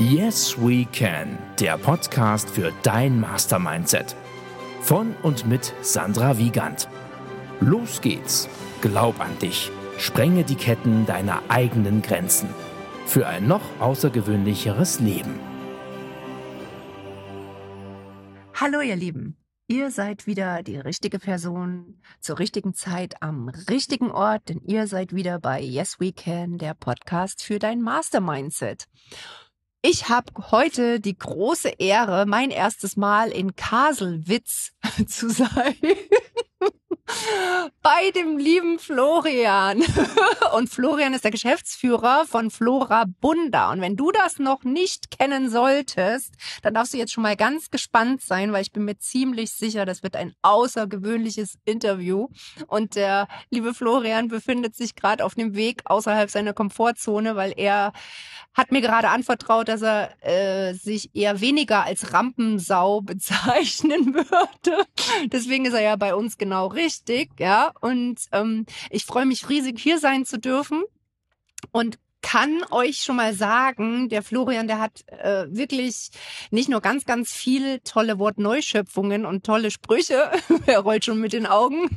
Yes We Can, der Podcast für dein Mastermindset. Von und mit Sandra Wiegand. Los geht's. Glaub an dich. Sprenge die Ketten deiner eigenen Grenzen. Für ein noch außergewöhnlicheres Leben. Hallo ihr Lieben. Ihr seid wieder die richtige Person zur richtigen Zeit am richtigen Ort, denn ihr seid wieder bei Yes We Can, der Podcast für dein Mastermindset. Ich habe heute die große Ehre, mein erstes Mal in Kaselwitz zu sein. bei dem lieben Florian. Und Florian ist der Geschäftsführer von Flora Bunda. Und wenn du das noch nicht kennen solltest, dann darfst du jetzt schon mal ganz gespannt sein, weil ich bin mir ziemlich sicher, das wird ein außergewöhnliches Interview. Und der liebe Florian befindet sich gerade auf dem Weg außerhalb seiner Komfortzone, weil er hat mir gerade anvertraut, dass er äh, sich eher weniger als Rampensau bezeichnen würde. Deswegen ist er ja bei uns genau richtig, ja. Und ähm, ich freue mich riesig, hier sein zu dürfen. Und kann euch schon mal sagen, der Florian, der hat äh, wirklich nicht nur ganz, ganz viel tolle Wortneuschöpfungen und tolle Sprüche, er rollt schon mit den Augen,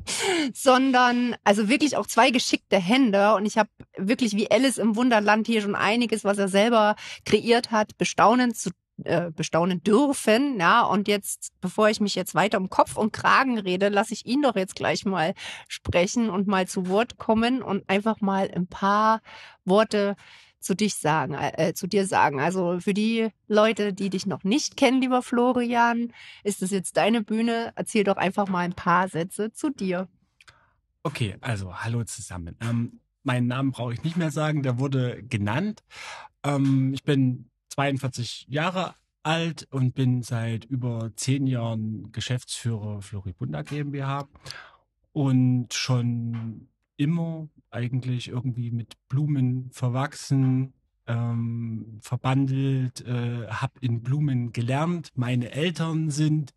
sondern also wirklich auch zwei geschickte Hände. Und ich habe wirklich wie Alice im Wunderland hier schon einiges, was er selber kreiert hat, bestaunen zu äh, bestaunen dürfen. Ja, und jetzt, bevor ich mich jetzt weiter um Kopf und Kragen rede, lasse ich ihn doch jetzt gleich mal sprechen und mal zu Wort kommen und einfach mal ein paar Worte zu dich sagen, äh, zu dir sagen. Also für die Leute, die dich noch nicht kennen, lieber Florian, ist es jetzt deine Bühne. Erzähl doch einfach mal ein paar Sätze zu dir. Okay, also hallo zusammen. Ähm, meinen Namen brauche ich nicht mehr sagen, der wurde genannt. Ähm, ich bin 42 Jahre alt und bin seit über zehn Jahren Geschäftsführer Floribunda GmbH und schon immer eigentlich irgendwie mit Blumen verwachsen, ähm, verbandelt, äh, habe in Blumen gelernt. Meine Eltern sind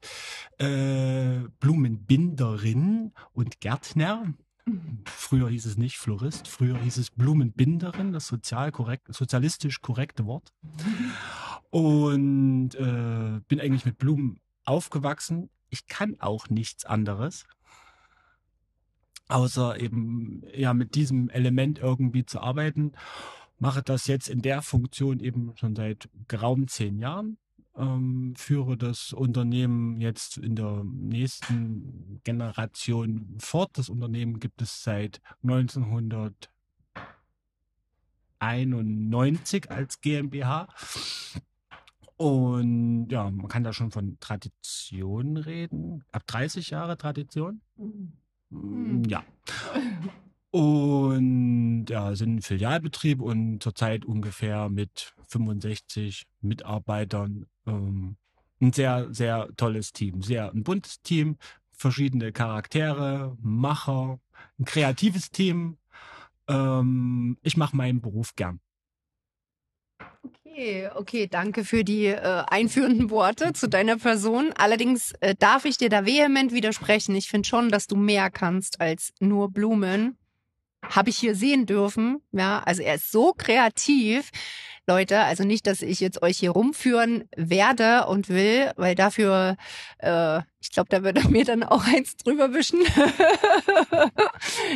äh, Blumenbinderin und Gärtner. Früher hieß es nicht Florist, früher hieß es Blumenbinderin, das sozial korrekt, sozialistisch korrekte Wort. Und äh, bin eigentlich mit Blumen aufgewachsen. Ich kann auch nichts anderes, außer eben ja mit diesem Element irgendwie zu arbeiten. Mache das jetzt in der Funktion eben schon seit geraumen zehn Jahren ähm, führe das Unternehmen jetzt in der nächsten Generation fort. Das Unternehmen gibt es seit 1991 als GmbH. Und ja, man kann da schon von Tradition reden. Ab 30 Jahre Tradition. Mhm. Ja. Und ja, sind ein Filialbetrieb und zurzeit ungefähr mit 65 Mitarbeitern ähm, ein sehr, sehr tolles Team. Sehr ein buntes Team, verschiedene Charaktere, Macher, ein kreatives Team. Ähm, ich mache meinen Beruf gern. Okay, okay, danke für die äh, einführenden Worte zu deiner Person. Allerdings äh, darf ich dir da vehement widersprechen. Ich finde schon, dass du mehr kannst als nur Blumen habe ich hier sehen dürfen. Ja, also er ist so kreativ. Leute, also nicht, dass ich jetzt euch hier rumführen werde und will, weil dafür, äh, ich glaube, da wird er mir dann auch eins drüber wischen.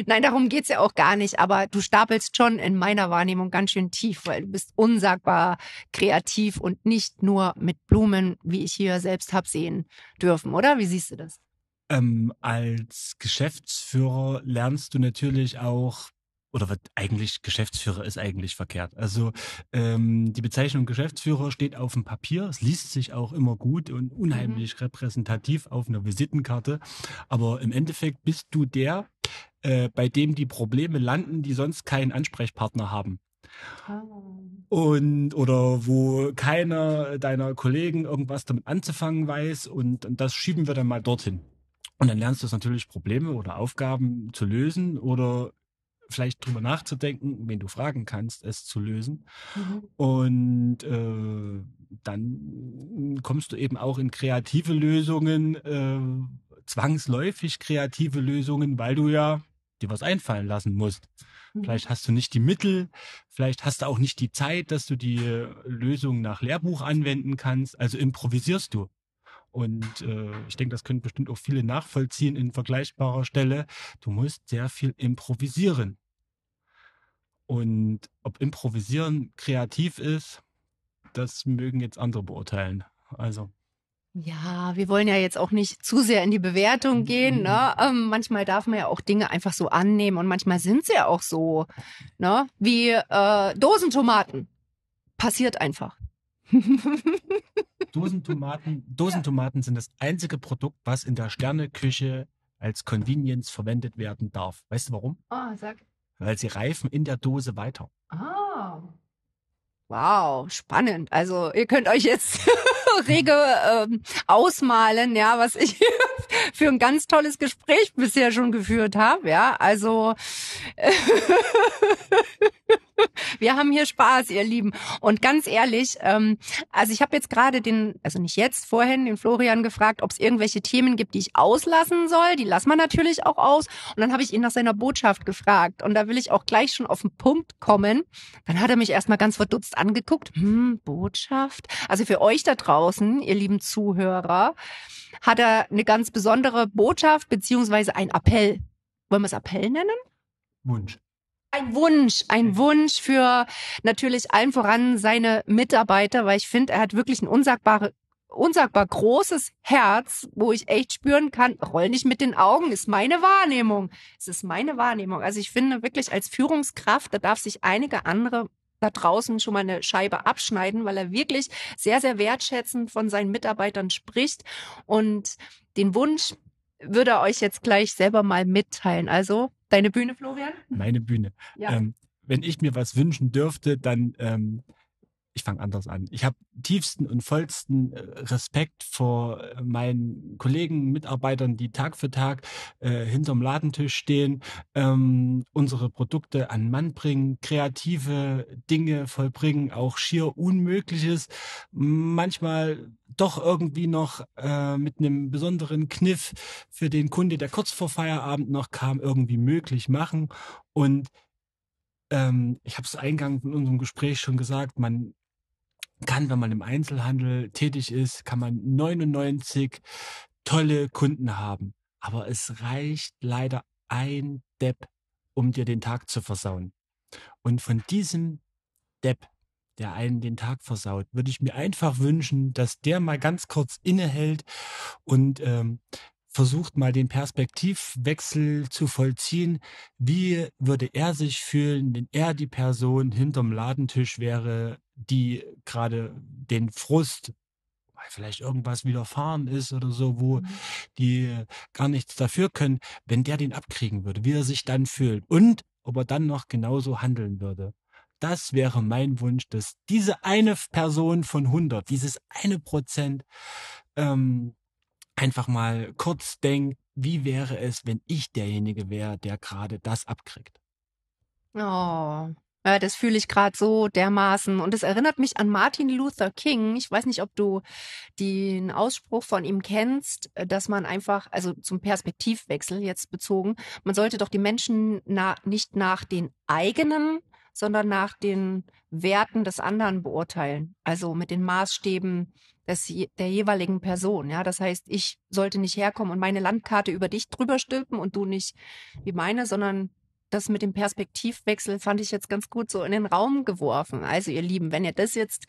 Nein, darum geht's ja auch gar nicht. Aber du stapelst schon in meiner Wahrnehmung ganz schön tief, weil du bist unsagbar kreativ und nicht nur mit Blumen, wie ich hier selbst hab sehen dürfen, oder? Wie siehst du das? Ähm, als Geschäftsführer lernst du natürlich auch oder wird eigentlich Geschäftsführer ist eigentlich verkehrt. Also ähm, die Bezeichnung Geschäftsführer steht auf dem Papier, es liest sich auch immer gut und unheimlich mhm. repräsentativ auf einer Visitenkarte. Aber im Endeffekt bist du der, äh, bei dem die Probleme landen, die sonst keinen Ansprechpartner haben. Oh. Und oder wo keiner deiner Kollegen irgendwas damit anzufangen weiß und, und das schieben wir dann mal dorthin. Und dann lernst du es natürlich, Probleme oder Aufgaben zu lösen oder vielleicht drüber nachzudenken, wen du fragen kannst, es zu lösen. Mhm. Und äh, dann kommst du eben auch in kreative Lösungen, äh, zwangsläufig kreative Lösungen, weil du ja dir was einfallen lassen musst. Mhm. Vielleicht hast du nicht die Mittel, vielleicht hast du auch nicht die Zeit, dass du die Lösung nach Lehrbuch anwenden kannst. Also improvisierst du. Und äh, ich denke, das können bestimmt auch viele nachvollziehen in vergleichbarer Stelle. Du musst sehr viel improvisieren. Und ob improvisieren kreativ ist, das mögen jetzt andere beurteilen. Also. Ja, wir wollen ja jetzt auch nicht zu sehr in die Bewertung gehen. Ne? Ähm, manchmal darf man ja auch Dinge einfach so annehmen und manchmal sind sie ja auch so, ne? wie äh, Dosentomaten. Passiert einfach. Dosentomaten, Dosentomaten sind das einzige Produkt, was in der Sterneküche als Convenience verwendet werden darf. Weißt du warum? Ah, sag. Weil sie reifen in der Dose weiter. Ah. Wow, spannend. Also ihr könnt euch jetzt rege ähm, ausmalen, ja, was ich für ein ganz tolles Gespräch bisher schon geführt habe. Ja, also wir haben hier Spaß, ihr Lieben. Und ganz ehrlich, ähm, also ich habe jetzt gerade den, also nicht jetzt, vorhin den Florian gefragt, ob es irgendwelche Themen gibt, die ich auslassen soll. Die lassen wir natürlich auch aus. Und dann habe ich ihn nach seiner Botschaft gefragt. Und da will ich auch gleich schon auf den Punkt kommen. Dann hat er mich erstmal ganz verdutzt angeguckt. Hm, Botschaft? Also für euch da draußen, ihr lieben Zuhörer, hat er eine ganz besondere Botschaft beziehungsweise ein Appell. Wollen wir es Appell nennen? Wunsch. Ein Wunsch, ein Wunsch für natürlich allen voran seine Mitarbeiter, weil ich finde, er hat wirklich ein unsagbare, unsagbar großes Herz, wo ich echt spüren kann, roll nicht mit den Augen, ist meine Wahrnehmung. Es ist meine Wahrnehmung. Also ich finde wirklich als Führungskraft, da darf sich einige andere da draußen schon mal eine Scheibe abschneiden, weil er wirklich sehr, sehr wertschätzend von seinen Mitarbeitern spricht und den Wunsch würde er euch jetzt gleich selber mal mitteilen. Also deine Bühne, Florian. Meine Bühne. Ja. Ähm, wenn ich mir was wünschen dürfte, dann ähm, ich fange anders an. Ich habe tiefsten und vollsten äh, Respekt vor äh, meinen Kollegen, Mitarbeitern, die Tag für Tag äh, hinterm Ladentisch stehen, ähm, unsere Produkte an Mann bringen, kreative Dinge vollbringen, auch schier Unmögliches, manchmal doch irgendwie noch äh, mit einem besonderen Kniff für den Kunde, der kurz vor Feierabend noch kam, irgendwie möglich machen. Und ähm, ich habe es eingangs in unserem Gespräch schon gesagt, man kann, wenn man im Einzelhandel tätig ist, kann man 99 tolle Kunden haben. Aber es reicht leider ein Depp, um dir den Tag zu versauen. Und von diesem Depp, der einen den Tag versaut, würde ich mir einfach wünschen, dass der mal ganz kurz innehält und ähm, versucht mal den Perspektivwechsel zu vollziehen. Wie würde er sich fühlen, wenn er die Person hinterm Ladentisch wäre, die gerade den Frust, weil vielleicht irgendwas widerfahren ist oder so, wo Mhm. die gar nichts dafür können, wenn der den abkriegen würde, wie er sich dann fühlt und ob er dann noch genauso handeln würde. Das wäre mein Wunsch, dass diese eine Person von 100, dieses eine Prozent, ähm, einfach mal kurz denkt, wie wäre es, wenn ich derjenige wäre, der gerade das abkriegt. Oh, ja, das fühle ich gerade so dermaßen. Und es erinnert mich an Martin Luther King. Ich weiß nicht, ob du den Ausspruch von ihm kennst, äh, dass man einfach, also zum Perspektivwechsel jetzt bezogen, man sollte doch die Menschen na, nicht nach den eigenen, sondern nach den Werten des anderen beurteilen. Also mit den Maßstäben des, der jeweiligen Person. Ja, das heißt, ich sollte nicht herkommen und meine Landkarte über dich drüber stülpen und du nicht wie meine, sondern das mit dem Perspektivwechsel fand ich jetzt ganz gut so in den Raum geworfen. Also ihr Lieben, wenn ihr das jetzt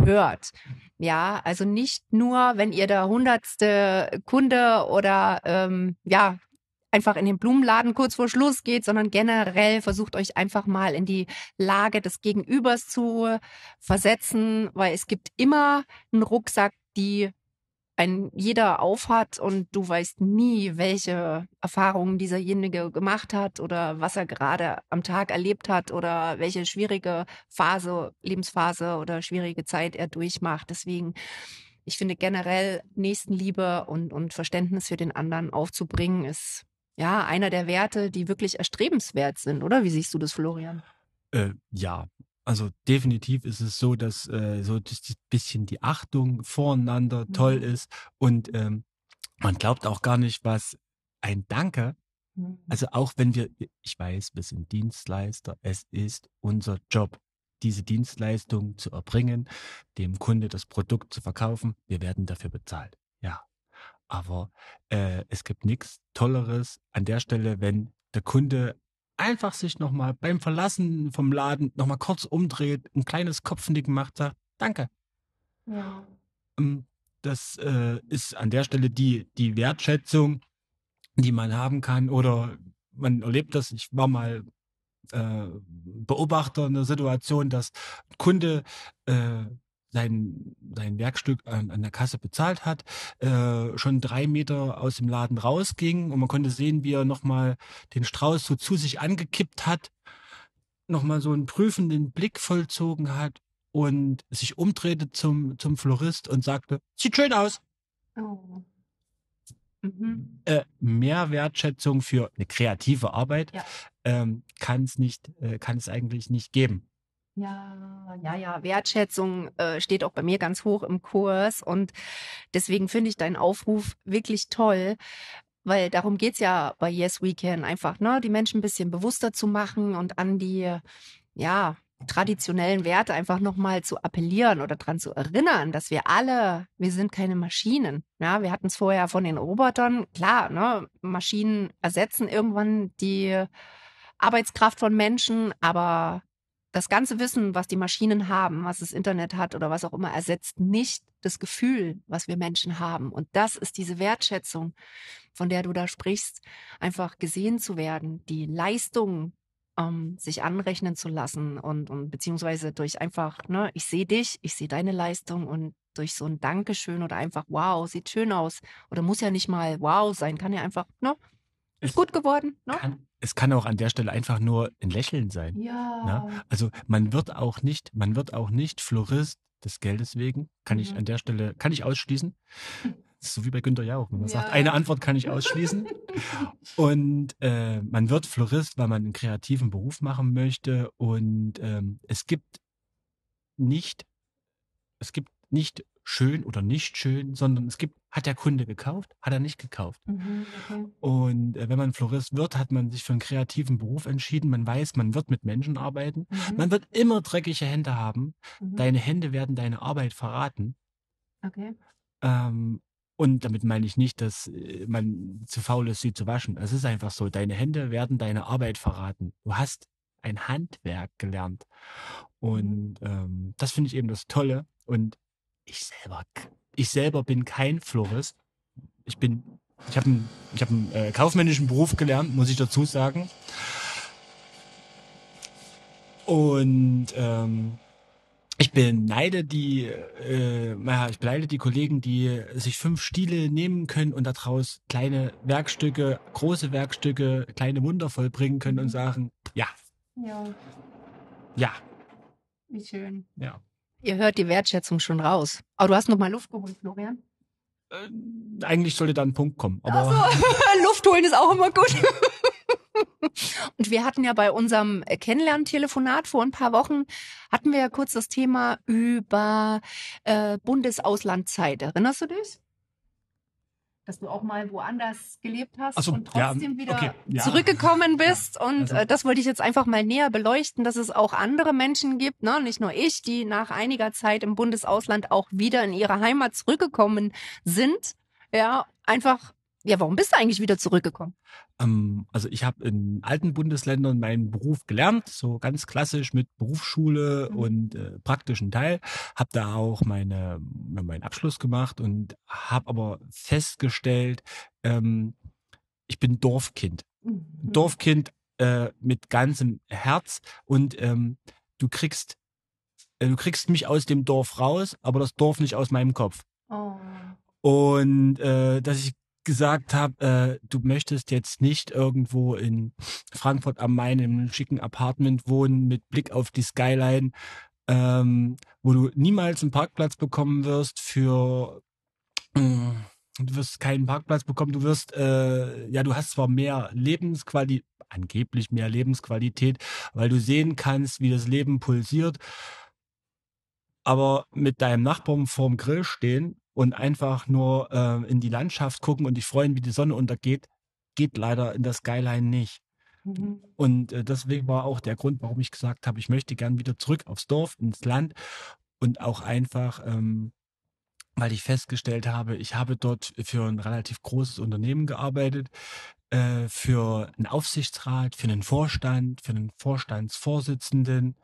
hört, ja, also nicht nur, wenn ihr der hundertste Kunde oder ähm, ja einfach in den Blumenladen kurz vor Schluss geht, sondern generell versucht euch einfach mal in die Lage des Gegenübers zu versetzen, weil es gibt immer einen Rucksack, die ein jeder aufhat und du weißt nie, welche Erfahrungen dieserjenige gemacht hat oder was er gerade am Tag erlebt hat oder welche schwierige Phase, Lebensphase oder schwierige Zeit er durchmacht. Deswegen, ich finde generell Nächstenliebe und, und Verständnis für den anderen aufzubringen, ist ja einer der Werte, die wirklich erstrebenswert sind, oder? Wie siehst du das, Florian? Äh, ja, also definitiv ist es so, dass äh, so das bisschen die Achtung voreinander toll Mhm. ist und ähm, man glaubt auch gar nicht, was ein Danke Mhm. Also auch wenn wir, ich weiß, wir sind Dienstleister, es ist unser Job, diese Dienstleistung zu erbringen, dem Kunde das Produkt zu verkaufen. Wir werden dafür bezahlt. Ja. Aber äh, es gibt nichts Tolleres an der Stelle, wenn der Kunde einfach sich nochmal beim Verlassen vom Laden nochmal kurz umdreht, ein kleines Kopfnicken macht, sagt, danke. Ja. Ähm, Das äh, ist an der Stelle die, die Wertschätzung, die man haben kann. Oder man erlebt das, ich war mal äh, Beobachter einer Situation, dass ein Kunde äh, sein, sein Werkstück an, an der Kasse bezahlt hat, äh, schon drei Meter aus dem Laden rausging und man konnte sehen, wie er nochmal den Strauß so zu sich angekippt hat, nochmal so einen prüfenden Blick vollzogen hat und sich umdrehte zum, zum Florist und sagte, sieht schön aus. Oh. Mhm. Äh, mehr Wertschätzung für eine kreative Arbeit Ja. ähm, kann es nicht, äh, kann es eigentlich nicht geben. Ja, ja, ja. Wertschätzung äh, steht auch bei mir ganz hoch im Kurs und deswegen finde ich deinen Aufruf wirklich toll, weil darum geht's ja bei Yes We Can einfach, ne, die Menschen ein bisschen bewusster zu machen und an die, ja, traditionellen Werte einfach nochmal zu appellieren oder dran zu erinnern, dass wir alle, wir sind keine Maschinen. Ja, wir hatten es vorher von den Robotern. Klar, ne, Maschinen ersetzen irgendwann die Arbeitskraft von Menschen, aber das ganze Wissen, was die Maschinen haben, was das Internet hat oder was auch immer, ersetzt nicht das Gefühl, was wir Menschen haben. Und das ist diese Wertschätzung, von der du da sprichst, einfach gesehen zu werden, die Leistung ähm, sich anrechnen zu lassen und, und beziehungsweise durch einfach, ne, ich sehe dich, ich sehe deine Leistung und durch so ein Dankeschön oder einfach, wow, sieht schön aus. Oder muss ja nicht mal wow sein, kann ja einfach, ne? Ist gut geworden, ne? Kann, es kann auch an der Stelle einfach nur ein Lächeln sein. Ja. Ne? Also man wird auch nicht, man wird auch nicht Florist des Geldes wegen. Kann ich Mhm. an der Stelle, kann ich ausschließen. So wie bei Günter Jauch. Wenn man sagt, Ja. eine Antwort kann ich ausschließen. Und äh, man wird Florist, weil man einen kreativen Beruf machen möchte. Und ähm, es gibt nicht, es gibt nicht schön oder nicht schön, sondern es gibt, hat der Kunde gekauft, hat er nicht gekauft. Mhm, okay. Und äh, wenn man Florist wird, hat man sich für einen kreativen Beruf entschieden. Man weiß, man wird mit Menschen arbeiten. Mhm. Man wird immer dreckige Hände haben. Mhm. Deine Hände werden deine Arbeit verraten. Okay. Ähm, und damit meine ich nicht, dass äh, man zu faul ist, sie zu waschen. Es ist einfach so, deine Hände werden deine Arbeit verraten. Du hast ein Handwerk gelernt. Und ähm, das finde ich eben das Tolle. Und ich selber, ich selber bin kein Florist. Ich bin, ich habe einen, ich habe einen äh, kaufmännischen Beruf gelernt, muss ich dazu sagen. Und ähm, ich beneide die, äh, naja, ich beneide die Kollegen, die sich fünf Stile nehmen können und daraus kleine Werkstücke, große Werkstücke, kleine Wunder vollbringen können und sagen, ja, Ja, ja, wie schön. ja. Ihr hört die Wertschätzung schon raus. Aber du hast noch mal Luft geholt, Florian. Äh, eigentlich sollte da ein Punkt kommen, aber Ach so, Luft holen ist auch immer gut. Und wir hatten ja bei unserem Kennenlerntelefonat vor ein paar Wochen, hatten wir ja kurz das Thema über äh, Bundesauslandzeit. Erinnerst du dich? Dass du auch mal woanders gelebt hast so, und ja, trotzdem wieder okay, ja. zurückgekommen bist. Und also- äh, das wollte ich jetzt einfach mal näher beleuchten, dass es auch andere Menschen gibt, ne? nicht nur ich, die nach einiger Zeit im Bundesausland auch wieder in ihre Heimat zurückgekommen sind. Ja, einfach, ja, warum bist du eigentlich wieder zurückgekommen? Ähm, also ich habe in alten Bundesländern meinen Beruf gelernt, so ganz klassisch mit Berufsschule Mhm. und äh, praktischen Teil. Habe da auch meine, meinen Abschluss gemacht und habe aber festgestellt, ähm, ich bin Dorfkind. Mhm. Dorfkind äh, mit ganzem Herz und ähm, du kriegst äh, du kriegst mich aus dem Dorf raus, aber das Dorf nicht aus meinem Kopf. Oh. Und äh, dass ich gesagt habe, äh, du möchtest jetzt nicht irgendwo in Frankfurt am Main in einem schicken Apartment wohnen mit Blick auf die Skyline, ähm, wo du niemals einen Parkplatz bekommen wirst für äh, du wirst keinen Parkplatz bekommen, du wirst äh, ja, du hast zwar mehr Lebensqualität, angeblich mehr Lebensqualität, weil du sehen kannst, wie das Leben pulsiert, aber mit deinem Nachbarn vorm Grill stehen und einfach nur äh, in die Landschaft gucken und dich freuen, wie die Sonne untergeht, geht leider in der Skyline nicht. Mhm. Und äh, deswegen war auch der Grund, warum ich gesagt habe, ich möchte gern wieder zurück aufs Dorf, ins Land und auch einfach, ähm, weil ich festgestellt habe, ich habe dort für ein relativ großes Unternehmen gearbeitet, äh, für einen Aufsichtsrat, für einen Vorstand, für einen Vorstandsvorsitzenden,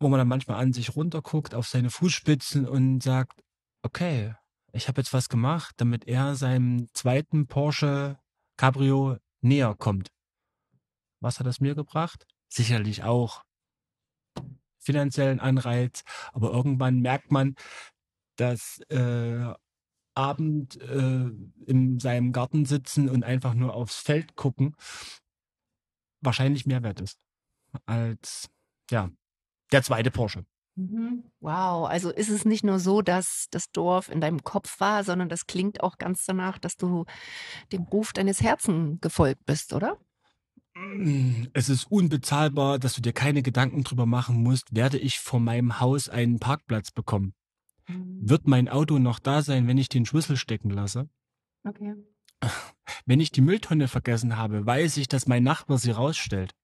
wo man dann manchmal an sich runterguckt, auf seine Fußspitzen und sagt, okay, ich habe jetzt was gemacht, damit er seinem zweiten Porsche Cabrio näher kommt. Was hat das mir gebracht? Sicherlich auch finanziellen Anreiz, aber irgendwann merkt man, dass äh, Abend äh, in seinem Garten sitzen und einfach nur aufs Feld gucken wahrscheinlich mehr wert ist als ja der zweite Porsche. Mhm. Wow, also ist es nicht nur so, dass das Dorf in deinem Kopf war, sondern das klingt auch ganz danach, dass du dem Ruf deines Herzens gefolgt bist, oder? Mm, Es ist unbezahlbar, dass du dir keine Gedanken drüber machen musst, werde ich vor meinem Haus einen Parkplatz bekommen? Wird mein Auto noch da sein, wenn ich den Schlüssel stecken lasse? Okay. Wenn ich die Mülltonne vergessen habe, weiß ich, dass mein Nachbar sie rausstellt.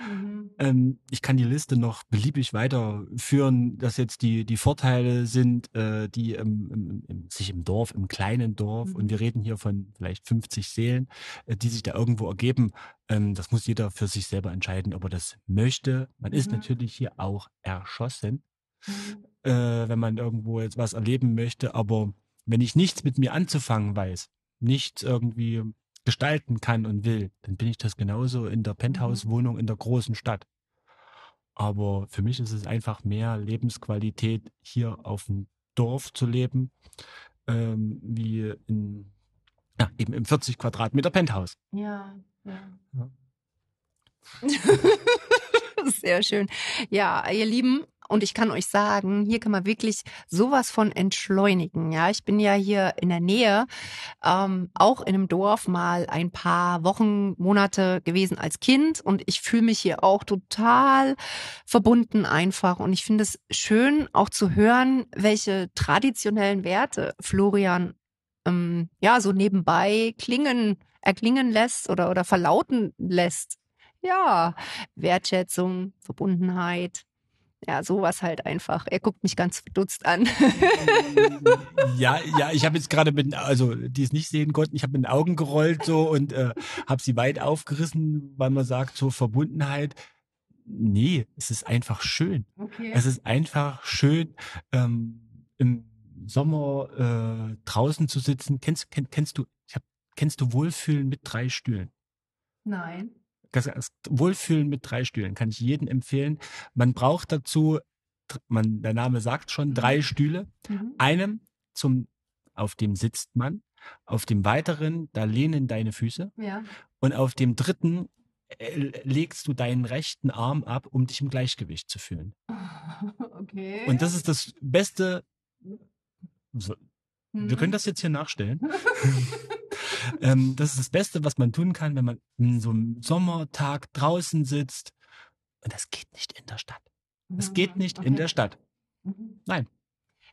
Mhm. Ähm, ich kann die Liste noch beliebig weiterführen, dass jetzt die, die Vorteile sind, äh, die im, im, im, sich im Dorf, im kleinen Dorf, Mhm. und wir reden hier von vielleicht 50 Seelen, äh, die sich da irgendwo ergeben. Ähm, das muss jeder für sich selber entscheiden, ob er das möchte. Man ist Mhm. natürlich hier auch erschossen, Mhm. äh, wenn man irgendwo jetzt was erleben möchte. Aber wenn ich nichts mit mir anzufangen weiß, nichts irgendwie gestalten kann und will, dann bin ich das genauso in der Penthouse-Wohnung in der großen Stadt. Aber für mich ist es einfach mehr Lebensqualität, hier auf dem Dorf zu leben, ähm, wie in, ja, eben im 40 Quadratmeter Penthouse. Ja, ja. Ja. Sehr schön. Ja, ihr Lieben, und ich kann euch sagen, hier kann man wirklich sowas von entschleunigen. Ja, ich bin ja hier in der Nähe, ähm, auch in einem Dorf mal ein paar Wochen, Monate gewesen als Kind und ich fühle mich hier auch total verbunden einfach. Und ich finde es schön, auch zu hören, welche traditionellen Werte Florian ähm, ja so nebenbei klingen, erklingen lässt oder oder verlauten lässt. Ja, Wertschätzung, Verbundenheit. Ja, sowas halt einfach. Er guckt mich ganz verdutzt an. Ja, ja, ich habe jetzt gerade mit, also die es nicht sehen konnten, ich habe mit den Augen gerollt so und äh, habe sie weit aufgerissen, weil man sagt, so Verbundenheit. Nee, es ist einfach schön. Okay. Es ist einfach schön, ähm, im Sommer äh, draußen zu sitzen. Kennst, kenn, kennst du, ich hab, kennst du Wohlfühlen mit drei Stühlen? Nein. Wohlfühlen mit drei Stühlen kann ich jedem empfehlen. Man braucht dazu, man, der Name sagt schon, drei Mhm. Stühle. Mhm. Einem zum, auf dem sitzt man, auf dem weiteren, da lehnen deine Füße Ja. und auf dem dritten äh, legst du deinen rechten Arm ab, um dich im Gleichgewicht zu fühlen. Okay. Und das ist das Beste. So, Mhm. wir können das jetzt hier nachstellen. ähm, das ist das Beste, was man tun kann, wenn man in so einem Sommertag draußen sitzt. Und das geht nicht in der Stadt. Es geht nicht in. Okay. der Stadt. Mhm. Nein.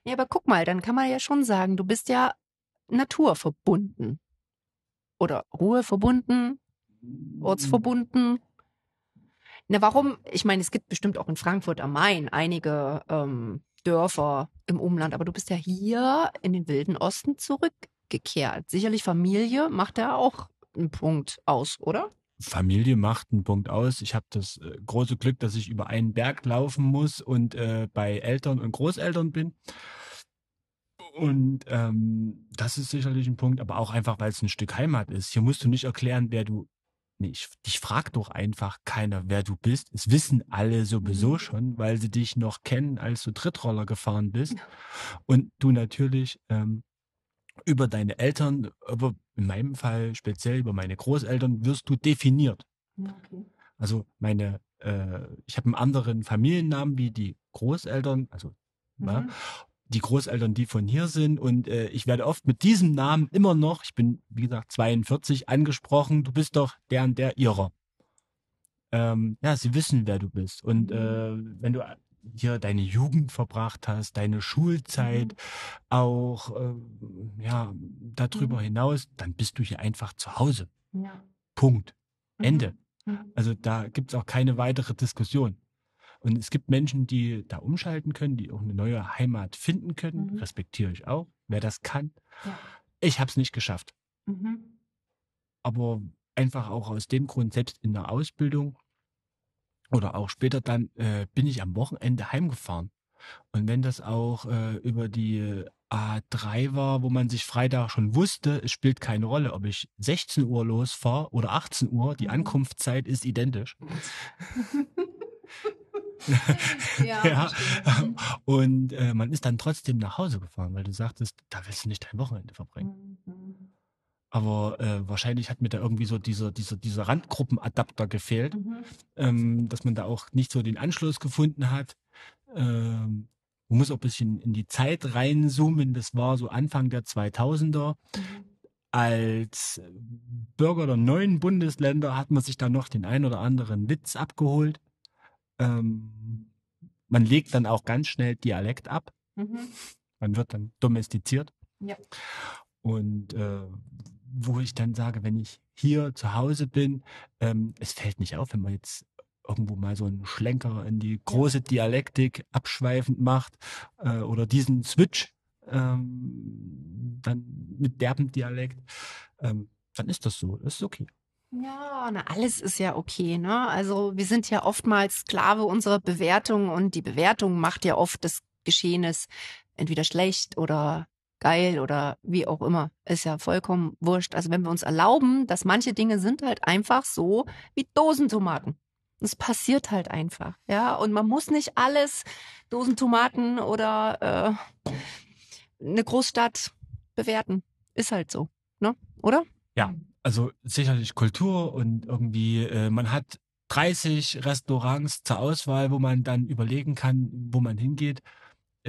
Ja, aber guck mal, dann kann man ja schon sagen, du bist ja naturverbunden. Oder ruheverbunden, ortsverbunden. Na, warum? Ich meine, es gibt bestimmt auch in Frankfurt am Main einige ähm, Dörfer im Umland, aber du bist ja hier in den wilden Osten zurückgekehrt. Sicherlich Familie macht da auch einen Punkt aus, oder? Familie macht einen Punkt aus. Ich habe das äh, große Glück, dass ich über einen Berg laufen muss und äh, bei Eltern und Großeltern bin. Und ähm, das ist sicherlich ein Punkt, aber auch einfach, weil es ein Stück Heimat ist. Hier musst du nicht erklären, wer du. Nee, ich, dich fragt doch einfach keiner, wer du bist. Es wissen alle sowieso Mhm. schon, weil sie dich noch kennen, als du Trittroller gefahren bist. Und du natürlich ähm, über deine Eltern, aber in meinem Fall speziell über meine Großeltern, wirst du definiert. Okay. Also meine, äh, ich habe einen anderen Familiennamen wie die Großeltern, also ja, Mhm. die Großeltern, die von hier sind. Und äh, ich werde oft mit diesem Namen immer noch, ich bin wie gesagt 42, angesprochen, du bist doch der und der ihrer. Ähm, ja, sie wissen, wer du bist. Und Mhm. äh, wenn du hier deine Jugend verbracht hast, deine Schulzeit, auch äh, ja darüber Mhm. hinaus, dann bist du hier einfach zu Hause. Ja. Punkt. Mhm. Ende. Mhm. Also da gibt es auch keine weitere Diskussion. Und es gibt Menschen, die da umschalten können, die auch eine neue Heimat finden können. Mhm. Respektiere ich auch, wer das kann. Ja. Ich habe es nicht geschafft. Mhm. Aber einfach auch aus dem Grund, selbst in der Ausbildung oder auch später dann, äh, bin ich am Wochenende heimgefahren. Und wenn das auch äh, über die A3 war, wo man sich Freitag schon wusste, es spielt keine Rolle, ob ich 16 Uhr losfahre oder 18 Uhr, die Mhm. Ankunftszeit ist identisch. ja, Ja. verstehe. Und äh, man ist dann trotzdem nach Hause gefahren, weil du sagtest, da willst du nicht dein Wochenende verbringen. Aber äh, wahrscheinlich hat mir da irgendwie so dieser, dieser, dieser Randgruppenadapter gefehlt, Mhm. ähm, dass man da auch nicht so den Anschluss gefunden hat. Ähm, man muss auch ein bisschen in die Zeit reinzoomen. Das war so Anfang der 2000er. Mhm. Als Bürger der neuen Bundesländer hat man sich da noch den ein oder anderen Witz abgeholt. Ähm, man legt dann auch ganz schnell Dialekt ab. Mhm. Man wird dann domestiziert. Ja. Und äh, wo ich dann sage, wenn ich hier zu Hause bin, ähm, es fällt nicht auf, wenn man jetzt irgendwo mal so einen Schlenker in die große Dialektik abschweifend macht äh, oder diesen Switch ähm, dann mit derben Dialekt, ähm, dann ist das so, das ist okay. Ja, na, alles ist ja okay, ne? Also wir sind ja oftmals Sklave unserer Bewertung und die Bewertung macht ja oft des Geschehenes entweder schlecht oder geil oder wie auch immer. Ist ja vollkommen wurscht. Also wenn wir uns erlauben, dass manche Dinge sind halt einfach so wie Dosentomaten. Es passiert halt einfach, ja. Und man muss nicht alles Dosentomaten oder äh, eine Großstadt bewerten. Ist halt so, ne? Oder? Ja, also sicherlich Kultur und irgendwie, äh, man hat 30 Restaurants zur Auswahl, wo man dann überlegen kann, wo man hingeht.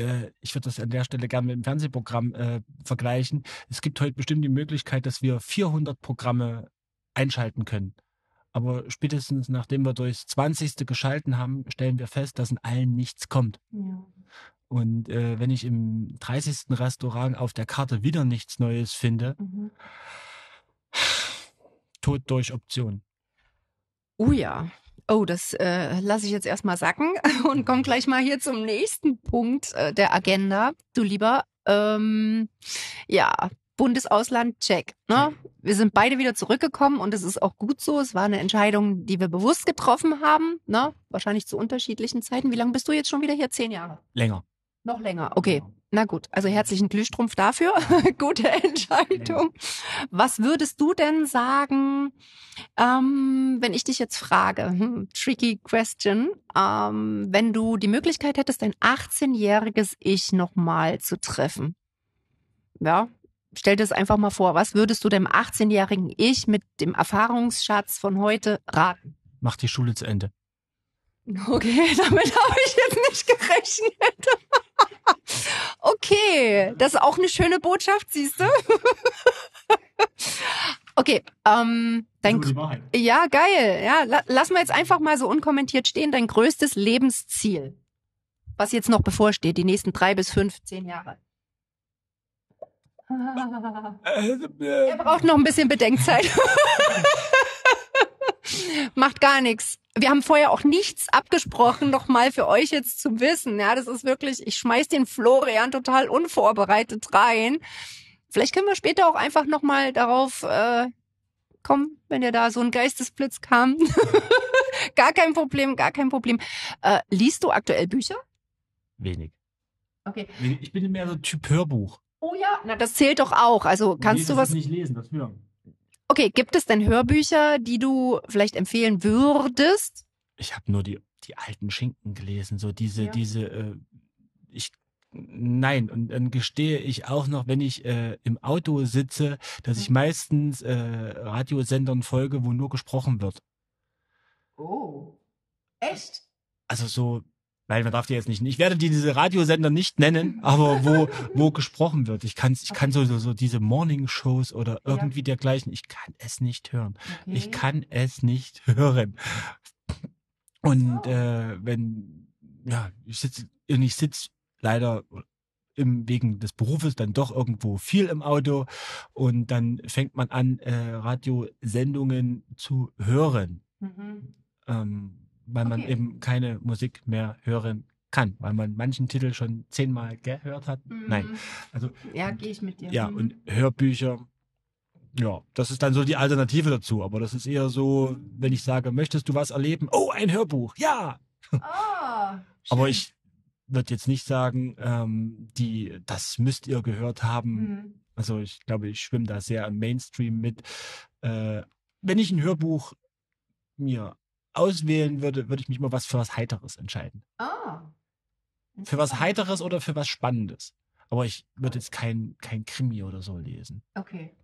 Äh, ich würde das an der Stelle gerne mit dem Fernsehprogramm äh, vergleichen. Es gibt heute bestimmt die Möglichkeit, dass wir 400 Programme einschalten können. Aber spätestens nachdem wir durchs 20. geschalten haben, stellen wir fest, dass in allen nichts kommt. Ja. Und äh, wenn ich im 30. Restaurant auf der Karte wieder nichts Neues finde, Mhm. Tod durch Option. Oh ja. Oh, das äh, lasse ich jetzt erstmal sacken und komme gleich mal hier zum nächsten Punkt äh, der Agenda. Du lieber, ähm, ja, Bundesausland, check. Ne? Wir sind beide wieder zurückgekommen und es ist auch gut so. Es war eine Entscheidung, die wir bewusst getroffen haben. Ne? Wahrscheinlich zu unterschiedlichen Zeiten. Wie lange bist du jetzt schon wieder hier? Zehn Jahre? Länger. Noch länger. Okay. Na gut, also herzlichen Glühstrumpf dafür. Gute Entscheidung. Was würdest du denn sagen, ähm, wenn ich dich jetzt frage, hm, tricky question, ähm, wenn du die Möglichkeit hättest, dein 18-jähriges Ich nochmal zu treffen? Ja, stell dir das einfach mal vor. Was würdest du dem 18-jährigen Ich mit dem Erfahrungsschatz von heute raten? Mach die Schule zu Ende. Okay, damit habe ich jetzt nicht gerechnet. Okay, das ist auch eine schöne Botschaft, siehst du? okay, ähm, dein, ja, geil. Ja, la, lass mal jetzt einfach mal so unkommentiert stehen. Dein größtes Lebensziel, was jetzt noch bevorsteht, die nächsten drei bis fünf, zehn Jahre. Er braucht noch ein bisschen Bedenkzeit. Macht gar nichts. Wir haben vorher auch nichts abgesprochen, nochmal für euch jetzt zu wissen. Ja, das ist wirklich, ich schmeiß den Florian total unvorbereitet rein. Vielleicht können wir später auch einfach nochmal darauf äh, kommen, wenn dir da so ein Geistesblitz kam. gar kein Problem, gar kein Problem. Äh, liest du aktuell Bücher? Wenig. Okay. Ich bin mehr so Typ Hörbuch. Oh ja, na das zählt doch auch. Also kannst du was? nicht lesen, das hören. Okay, gibt es denn Hörbücher, die du vielleicht empfehlen würdest? Ich habe nur die, die alten Schinken gelesen, so diese, Ja. diese, äh, ich, nein, und dann gestehe ich auch noch, wenn ich äh, im Auto sitze, dass ich Mhm. meistens äh, Radiosendern folge, wo nur gesprochen wird. Oh. Echt? Also so, nein, man darf die jetzt nicht, ich werde die, diese Radiosender nicht nennen, aber wo, wo gesprochen wird. Ich kann, ich kann so, so, so diese Morning-Shows oder Ja. irgendwie dergleichen, ich kann es nicht hören. Okay. Ich kann es nicht hören. Und Oh. äh, wenn, ja, ich sitze, ich sitze leider im, wegen des Berufes dann doch irgendwo viel im Auto und dann fängt man an, äh, Radiosendungen zu hören, Mhm. ähm, weil man Okay. eben keine Musik mehr hören kann, weil man manchen Titel schon zehnmal gehört hat. Nein, Mhm. also Ja, gehe ich mit dir. ja, Mhm. und Hörbücher, ja, das ist dann so die Alternative dazu. Aber das ist eher so, wenn ich sage, möchtest du was erleben? Oh, ein Hörbuch, ja. Ah, Aber ich würde jetzt nicht sagen, ähm, die, das müsst ihr gehört haben. Mhm. Also ich glaube, ich schwimme da sehr im Mainstream mit. Äh, wenn ich ein Hörbuch mir auswählen würde, würde ich mich mal was für was Heiteres entscheiden. Ah. Für was. Heiteres oder für was Spannendes. Aber ich würde jetzt kein, kein Krimi oder so lesen. Okay.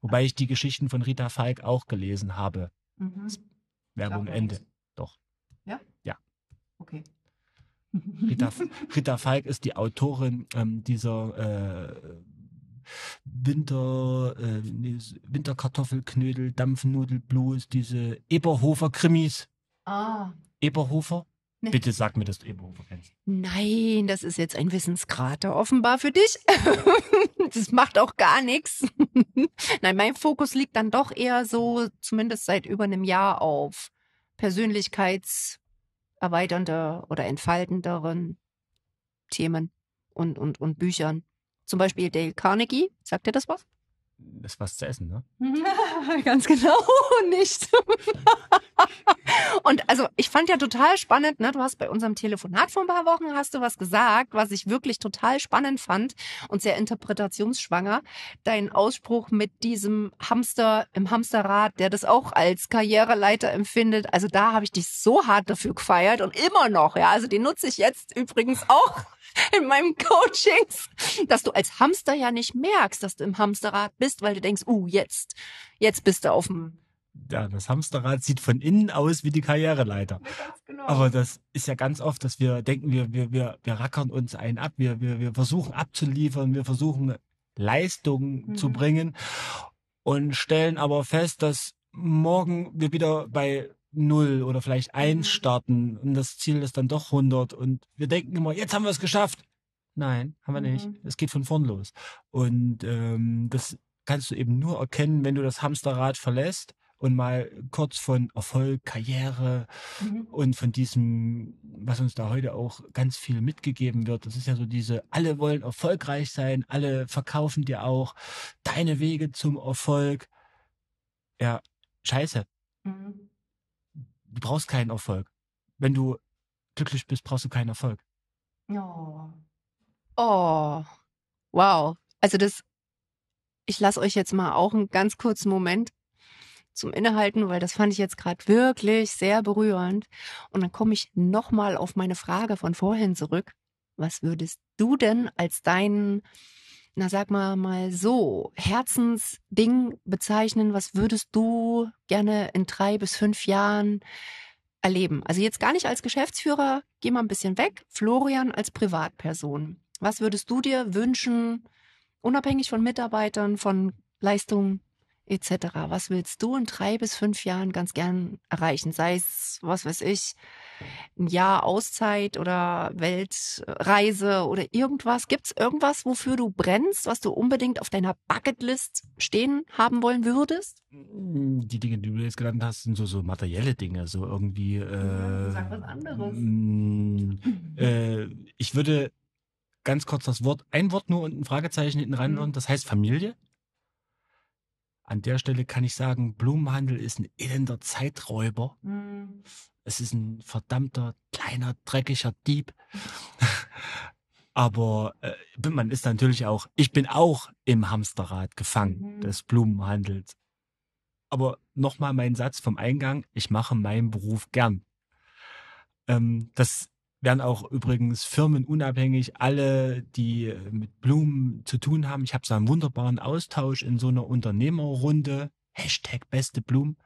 Wobei ich die Geschichten von Rita Falk auch gelesen habe. Mhm. Werbung Ende. nichts. Doch. Okay. Rita, Rita Falk ist die Autorin ähm, dieser äh, Winter, äh, Winterkartoffelknödel, Dampfnudelblues, diese Eberhofer Krimis. Ah. Eberhofer? Nee. Bitte sag mir, dass du Eberhofer kennst. Nein, das ist jetzt ein Wissenskrater offenbar für dich. das macht auch gar nichts. Nein, mein Fokus liegt dann doch eher so, zumindest seit über einem Jahr auf persönlichkeitserweiternde oder entfaltenderen Themen und, und, und Büchern. Zum Beispiel Dale Carnegie. Sagt dir das was? Das ist was zu essen, ne? Ganz genau nicht. Und also ich fand ja total spannend, ne? Du hast bei unserem Telefonat vor ein paar Wochen hast du was gesagt, was ich wirklich total spannend fand und sehr interpretationsschwanger. Dein Ausspruch mit diesem Hamster im Hamsterrad, der das auch als Karriereleiter empfindet. Also da habe ich dich so hart dafür gefeiert und immer noch, ja. Also den nutze ich jetzt übrigens auch in meinem Coachings, dass du als Hamster ja nicht merkst, dass du im Hamsterrad bist, weil du denkst, uh, jetzt, jetzt bist du auf dem. Ja, das Hamsterrad sieht von innen aus wie die Karriereleiter. genau. Aber das ist ja ganz oft, dass wir denken, wir, wir, wir, wir rackern uns einen ab, wir, wir, wir versuchen abzuliefern, wir versuchen Leistung Mhm. zu bringen und stellen aber fest, dass morgen wir wieder bei null oder vielleicht eins Mhm. starten und das Ziel ist dann doch 100 und wir denken immer, jetzt haben wir es geschafft. Nein, haben wir nicht. Mhm. Es geht von vorn los. Und ähm, das kannst du eben nur erkennen, wenn du das Hamsterrad verlässt und mal kurz von Erfolg, Karriere, Mhm. und von diesem, was uns da heute auch ganz viel mitgegeben wird, das ist ja so diese, alle wollen erfolgreich sein, alle verkaufen dir auch deine Wege zum Erfolg. Ja, scheiße, Mhm. Du brauchst keinen Erfolg. Wenn du glücklich bist, brauchst du keinen Erfolg. Oh. Oh. Wow. Also das, ich lasse euch jetzt mal auch einen ganz kurzen Moment zum Innehalten, weil das fand ich jetzt gerade wirklich sehr berührend. Und dann komme ich nochmal auf meine Frage von vorhin zurück. Was würdest du denn als dein, na sag mal mal so, Herzensding bezeichnen? Was würdest du gerne in drei bis fünf Jahren erleben? Also jetzt gar nicht als Geschäftsführer, geh mal ein bisschen weg. Florian als Privatperson. Was würdest du dir wünschen, unabhängig von Mitarbeitern, von Leistungen etc.? Was willst du in drei bis fünf Jahren ganz gern erreichen? Sei es, was weiß ich, ein Jahr Auszeit oder Weltreise oder irgendwas. Gibt es irgendwas, wofür du brennst, was du unbedingt auf deiner Bucketlist stehen haben wollen würdest? Die Dinge, die du jetzt genannt hast, sind so, so materielle Dinge, so irgendwie. Äh, sag was anderes. mh, Äh, ich würde ganz kurz das Wort, ein Wort nur und ein Fragezeichen hinten ran, Mhm. das heißt Familie. An der Stelle kann ich sagen, Blumenhandel ist ein elender Zeiträuber. Mhm. Es ist ein verdammter, kleiner, dreckiger Dieb. Aber äh, man ist natürlich auch, ich bin auch im Hamsterrad gefangen Mhm. des Blumenhandels. Aber nochmal mein Satz vom Eingang, ich mache meinen Beruf gern. Ähm, das werden auch übrigens firmenunabhängig alle, die äh, mit Blumen zu tun haben. Ich habe so einen wunderbaren Austausch in so einer Unternehmerrunde. Hashtag beste Blumen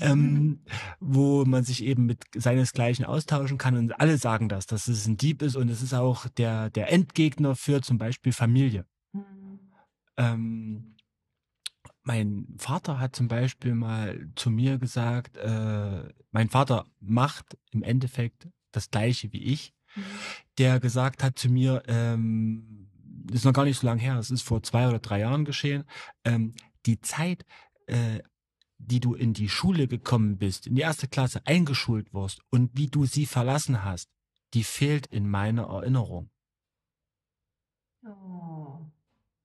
ähm, wo man sich eben mit seinesgleichen austauschen kann und alle sagen das, dass es ein Dieb ist und es ist auch der, der Endgegner für zum Beispiel Familie. Mhm. Ähm, mein Vater hat zum Beispiel mal zu mir gesagt, äh, mein Vater macht im Endeffekt das gleiche wie ich, der gesagt hat zu mir, ähm, ist noch gar nicht so lange her, es ist vor zwei oder drei Jahren geschehen, ähm, die Zeit, äh, die du in die Schule gekommen bist, in die erste Klasse eingeschult wirst und wie du sie verlassen hast, die fehlt in meiner Erinnerung. Oh.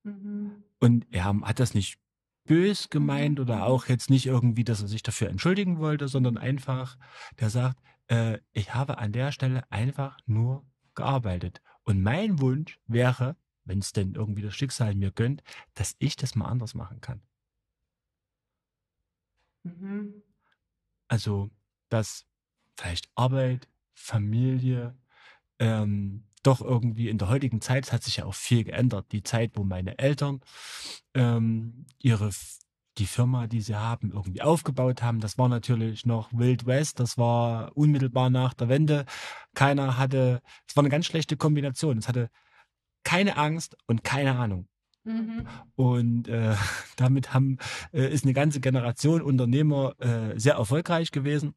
Mhm. Und er hat das nicht bös gemeint oder mhm. auch jetzt nicht irgendwie, dass er sich dafür entschuldigen wollte, sondern einfach, der sagt, äh, ich habe an der Stelle einfach nur gearbeitet. Und mein Wunsch wäre, wenn es denn irgendwie das Schicksal mir gönnt, dass ich das mal anders machen kann. Mhm. Also, dass vielleicht Arbeit, Familie, ähm, doch irgendwie in der heutigen Zeit hat sich ja auch viel geändert. Die Zeit, wo meine Eltern ähm, ihre die Firma, die sie haben, irgendwie aufgebaut haben. Das war natürlich noch Wild West. Das war unmittelbar nach der Wende. Keiner hatte, es war eine ganz schlechte Kombination. Es hatte keine Angst und keine Ahnung. Mhm. Und äh, damit haben, äh, ist eine ganze Generation Unternehmer äh, sehr erfolgreich gewesen.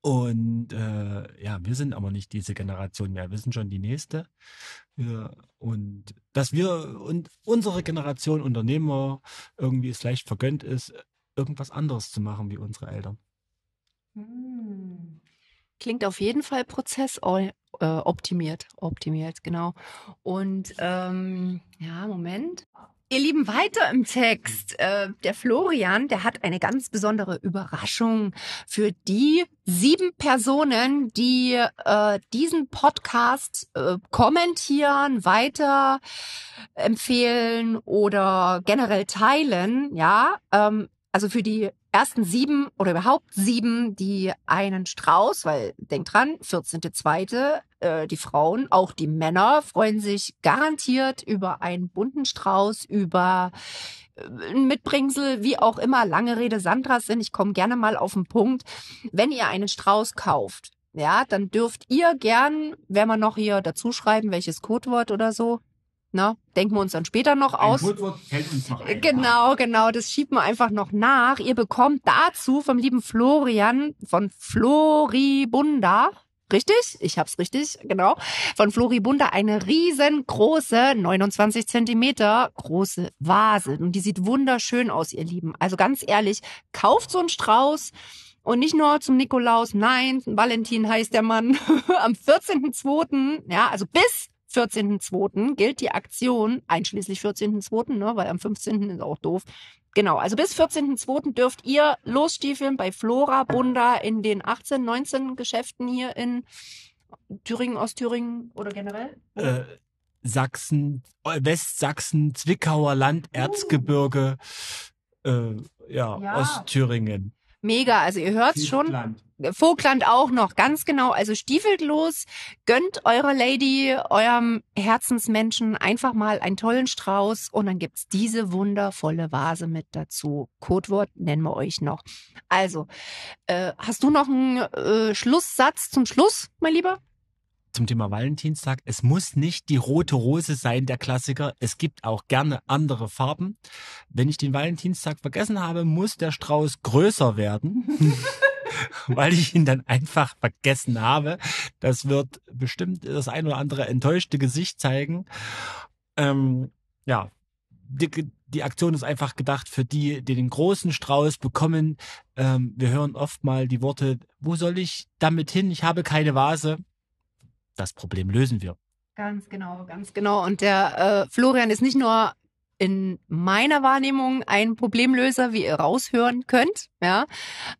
Und äh, ja, wir sind aber nicht diese Generation mehr. Wir sind schon die nächste. Wir, und dass wir und unsere Generation Unternehmer irgendwie es vielleicht vergönnt ist, irgendwas anderes zu machen wie unsere Eltern. Hm. Klingt auf jeden Fall prozessoptimiert, äh, optimiert, genau. Und ähm, ja, Moment. Ihr Lieben, weiter im Text. Äh, der Florian, der hat eine ganz besondere Überraschung für die sieben Personen, die äh, diesen Podcast äh, kommentieren, weiter empfehlen oder generell teilen. Ja, ähm, also für die ersten sieben oder überhaupt sieben, die einen Strauß, weil denkt dran, 14.2., äh, die Frauen, auch die Männer freuen sich garantiert über einen bunten Strauß, über äh, ein Mitbringsel, wie auch immer, lange Rede Sandra sind. Ich komme gerne mal auf den Punkt. Wenn ihr einen Strauß kauft, ja, dann dürft ihr gern, wenn wir noch hier dazu schreiben, welches Codewort oder so, na, denken wir uns dann später noch aus. Ein Codewort fällt uns noch ein. Genau, genau. Das schieben wir einfach noch nach. Ihr bekommt dazu vom lieben Florian von Floribunda. Richtig? Ich hab's richtig, genau. Von Floribunda eine riesengroße, 29 Zentimeter große Vase. Und die sieht wunderschön aus, ihr Lieben. Also ganz ehrlich, kauft so einen Strauß. Und nicht nur zum Nikolaus, nein, Valentin heißt der Mann. Am 14.2., ja, also bis 14.2. gilt die Aktion, einschließlich 14.2., ne, weil am 15. ist auch doof. Genau, also bis 14.2. dürft ihr losstiefeln bei Flora Bunda in den 18, 19 Geschäften hier in Thüringen, Ostthüringen oder generell? Äh, Sachsen, Westsachsen, Zwickauer Land, Erzgebirge, äh, ja, ja, Ostthüringen. Mega, also ihr hört's schon. Land. Vogtland auch noch, ganz genau. Also stiefelt los, gönnt eurer Lady, eurem Herzensmenschen einfach mal einen tollen Strauß und dann gibt's diese wundervolle Vase mit dazu. Codewort nennen wir euch noch. Also, äh, hast du noch einen äh, Schlusssatz zum Schluss, mein Lieber? Zum Thema Valentinstag. Es muss nicht die rote Rose sein, der Klassiker. Es gibt auch gerne andere Farben. Wenn ich den Valentinstag vergessen habe, muss der Strauß größer werden. weil ich ihn dann einfach vergessen habe. Das wird bestimmt das ein oder andere enttäuschte Gesicht zeigen. Ähm, ja, die, die Aktion ist einfach gedacht für die, die den großen Strauß bekommen. Ähm, wir hören oft mal die Worte, wo soll ich damit hin? Ich habe keine Vase. Das Problem lösen wir. Ganz genau, ganz genau. Und der äh, Florian ist nicht nur in meiner Wahrnehmung ein Problemlöser, wie ihr raushören könnt. Ja.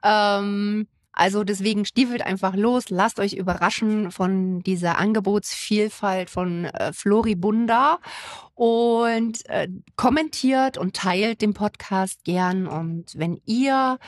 Ähm, also deswegen stiefelt einfach los, lasst euch überraschen von dieser Angebotsvielfalt von äh, Floribunda und äh, kommentiert und teilt den Podcast gern. Und wenn ihr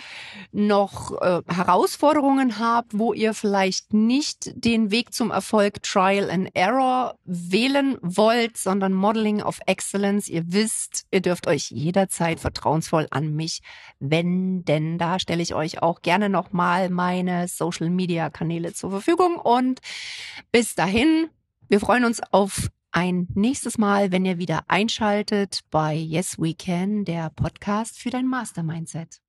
noch äh, Herausforderungen habt, wo ihr vielleicht nicht den Weg zum Erfolg Trial and Error wählen wollt, sondern Modeling of Excellence, ihr wisst, ihr dürft euch jederzeit vertrauensvoll an mich wenden. Da stelle ich euch auch gerne nochmal meine Social Media Kanäle zur Verfügung. Und bis dahin, wir freuen uns auf ein nächstes Mal, wenn ihr wieder einschaltet bei Yes We Can, der Podcast für dein Master Mindset.